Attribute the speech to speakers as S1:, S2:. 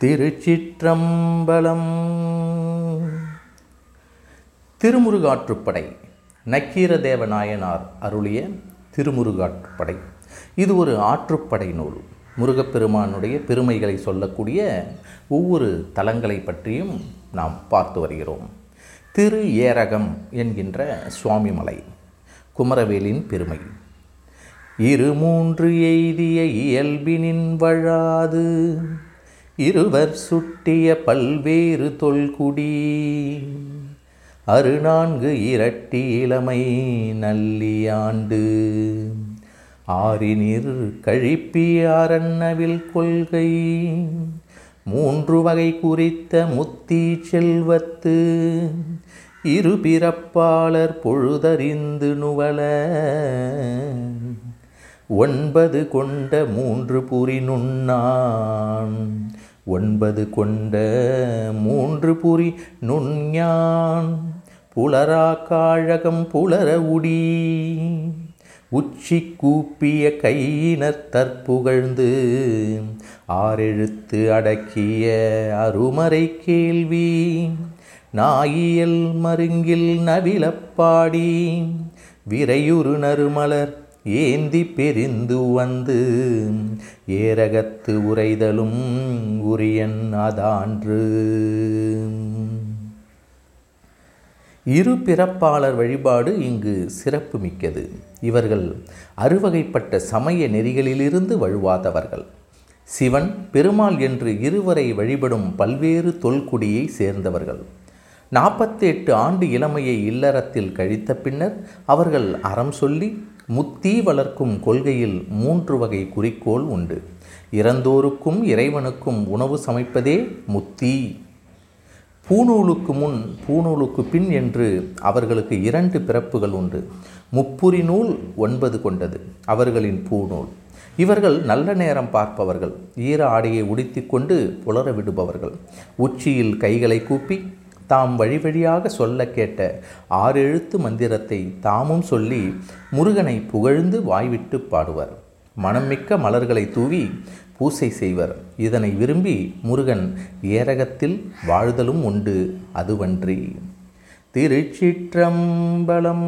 S1: திருச்சிற்றம்பலம். திருமுருகாற்றுப்படை நக்கீரதேவ நாயனார் அருளிய திருமுருகாற்றுப்படை. இது ஒரு ஆற்றுப்படை நூல். முருகப்பெருமானுடைய பெருமைகளை சொல்லக்கூடிய ஒவ்வொரு தலங்களை பற்றியும் நாம் பார்த்து வருகிறோம். திரு ஏரகம் என்கின்ற சுவாமிமலை குமரவேலின் பெருமை. இரு மூன்று எய்திய இயல்பினின் வழாது. இருவர் சுட்டிய பல்வேறு தொல்குடி. அருநான்கு இரட்டி இளமை நல்லியாண்டு ஆறினிர் கழிப்பியாரன்னவில் கொள்கை. மூன்று வகை குறித்த முத்தி செல்வத்து. இரு பிறப்பாளர் பொழுதறிந்து நுவல. ஒன்பது கொண்ட மூன்று புரி நுண்ணான் ஒன்பது கொண்ட மூன்று புரி நுண்ஞான் புலரா காழகம் புலர உடி. உச்சி கூப்பிய கையினர் தற்புகழ்ந்து ஆறெழுத்து அடக்கிய அருமறை கேள்வி. நாயியல் மருங்கில் நவிலப்பாடி விரையுறு நறுமலர் ஏந்தி பெரிந்து வந்து ஏரகத்து உரைதலும் உரியன் அதான்று. இரு பிறப்பாளர் வழிபாடு இங்கு சிறப்பு மிக்கது இவர்கள் அறுவகைப்பட்ட சமய நெறிகளிலிருந்து வழுவாதவர்கள். சிவன் பெருமாள் என்று இருவரை வழிபடும் பல்வேறு தொல்குடியை சேர்ந்தவர்கள். நாற்பத்தி எட்டு ஆண்டு இளமையை இல்லறத்தில் கழித்த பின்னர் அவர்கள் அறம் சொல்லி முத்தி வளர்க்கும் கொள்கையில் மூன்று வகை குறிக்கோள் உண்டு. இறந்தோருக்கும் இறைவனுக்கும் உணவு சமைப்பதே முத்தி. பூநூலுக்கு முன் பூநூலுக்கு பின் என்று அவர்களுக்கு இரண்டு பிறப்புகள் உண்டு. முப்புரி நூல் ஒன்பது கொண்டது அவர்களின் பூநூல். இவர்கள் நல்ல நேரம் பார்ப்பவர்கள் ஈர ஆடையை உடுத்தி கொண்டு புலர விடுபவர்கள். உச்சியில் கைகளை கூப்பி தாம் வழி வழியாக சொல்ல கேட்ட ஆறு எழுத்து மந்திரத்தை தாமும் சொல்லி முருகனை புகழ்ந்து வாய்விட்டு பாடுவர். மனம்மிக்க மலர்களை தூவி பூசை செய்வர். இதனை விரும்பி முருகன் ஏரகத்தில் வாழ்தலும் உண்டு அதுவன்றி. திருச்சிற்றம்பலம்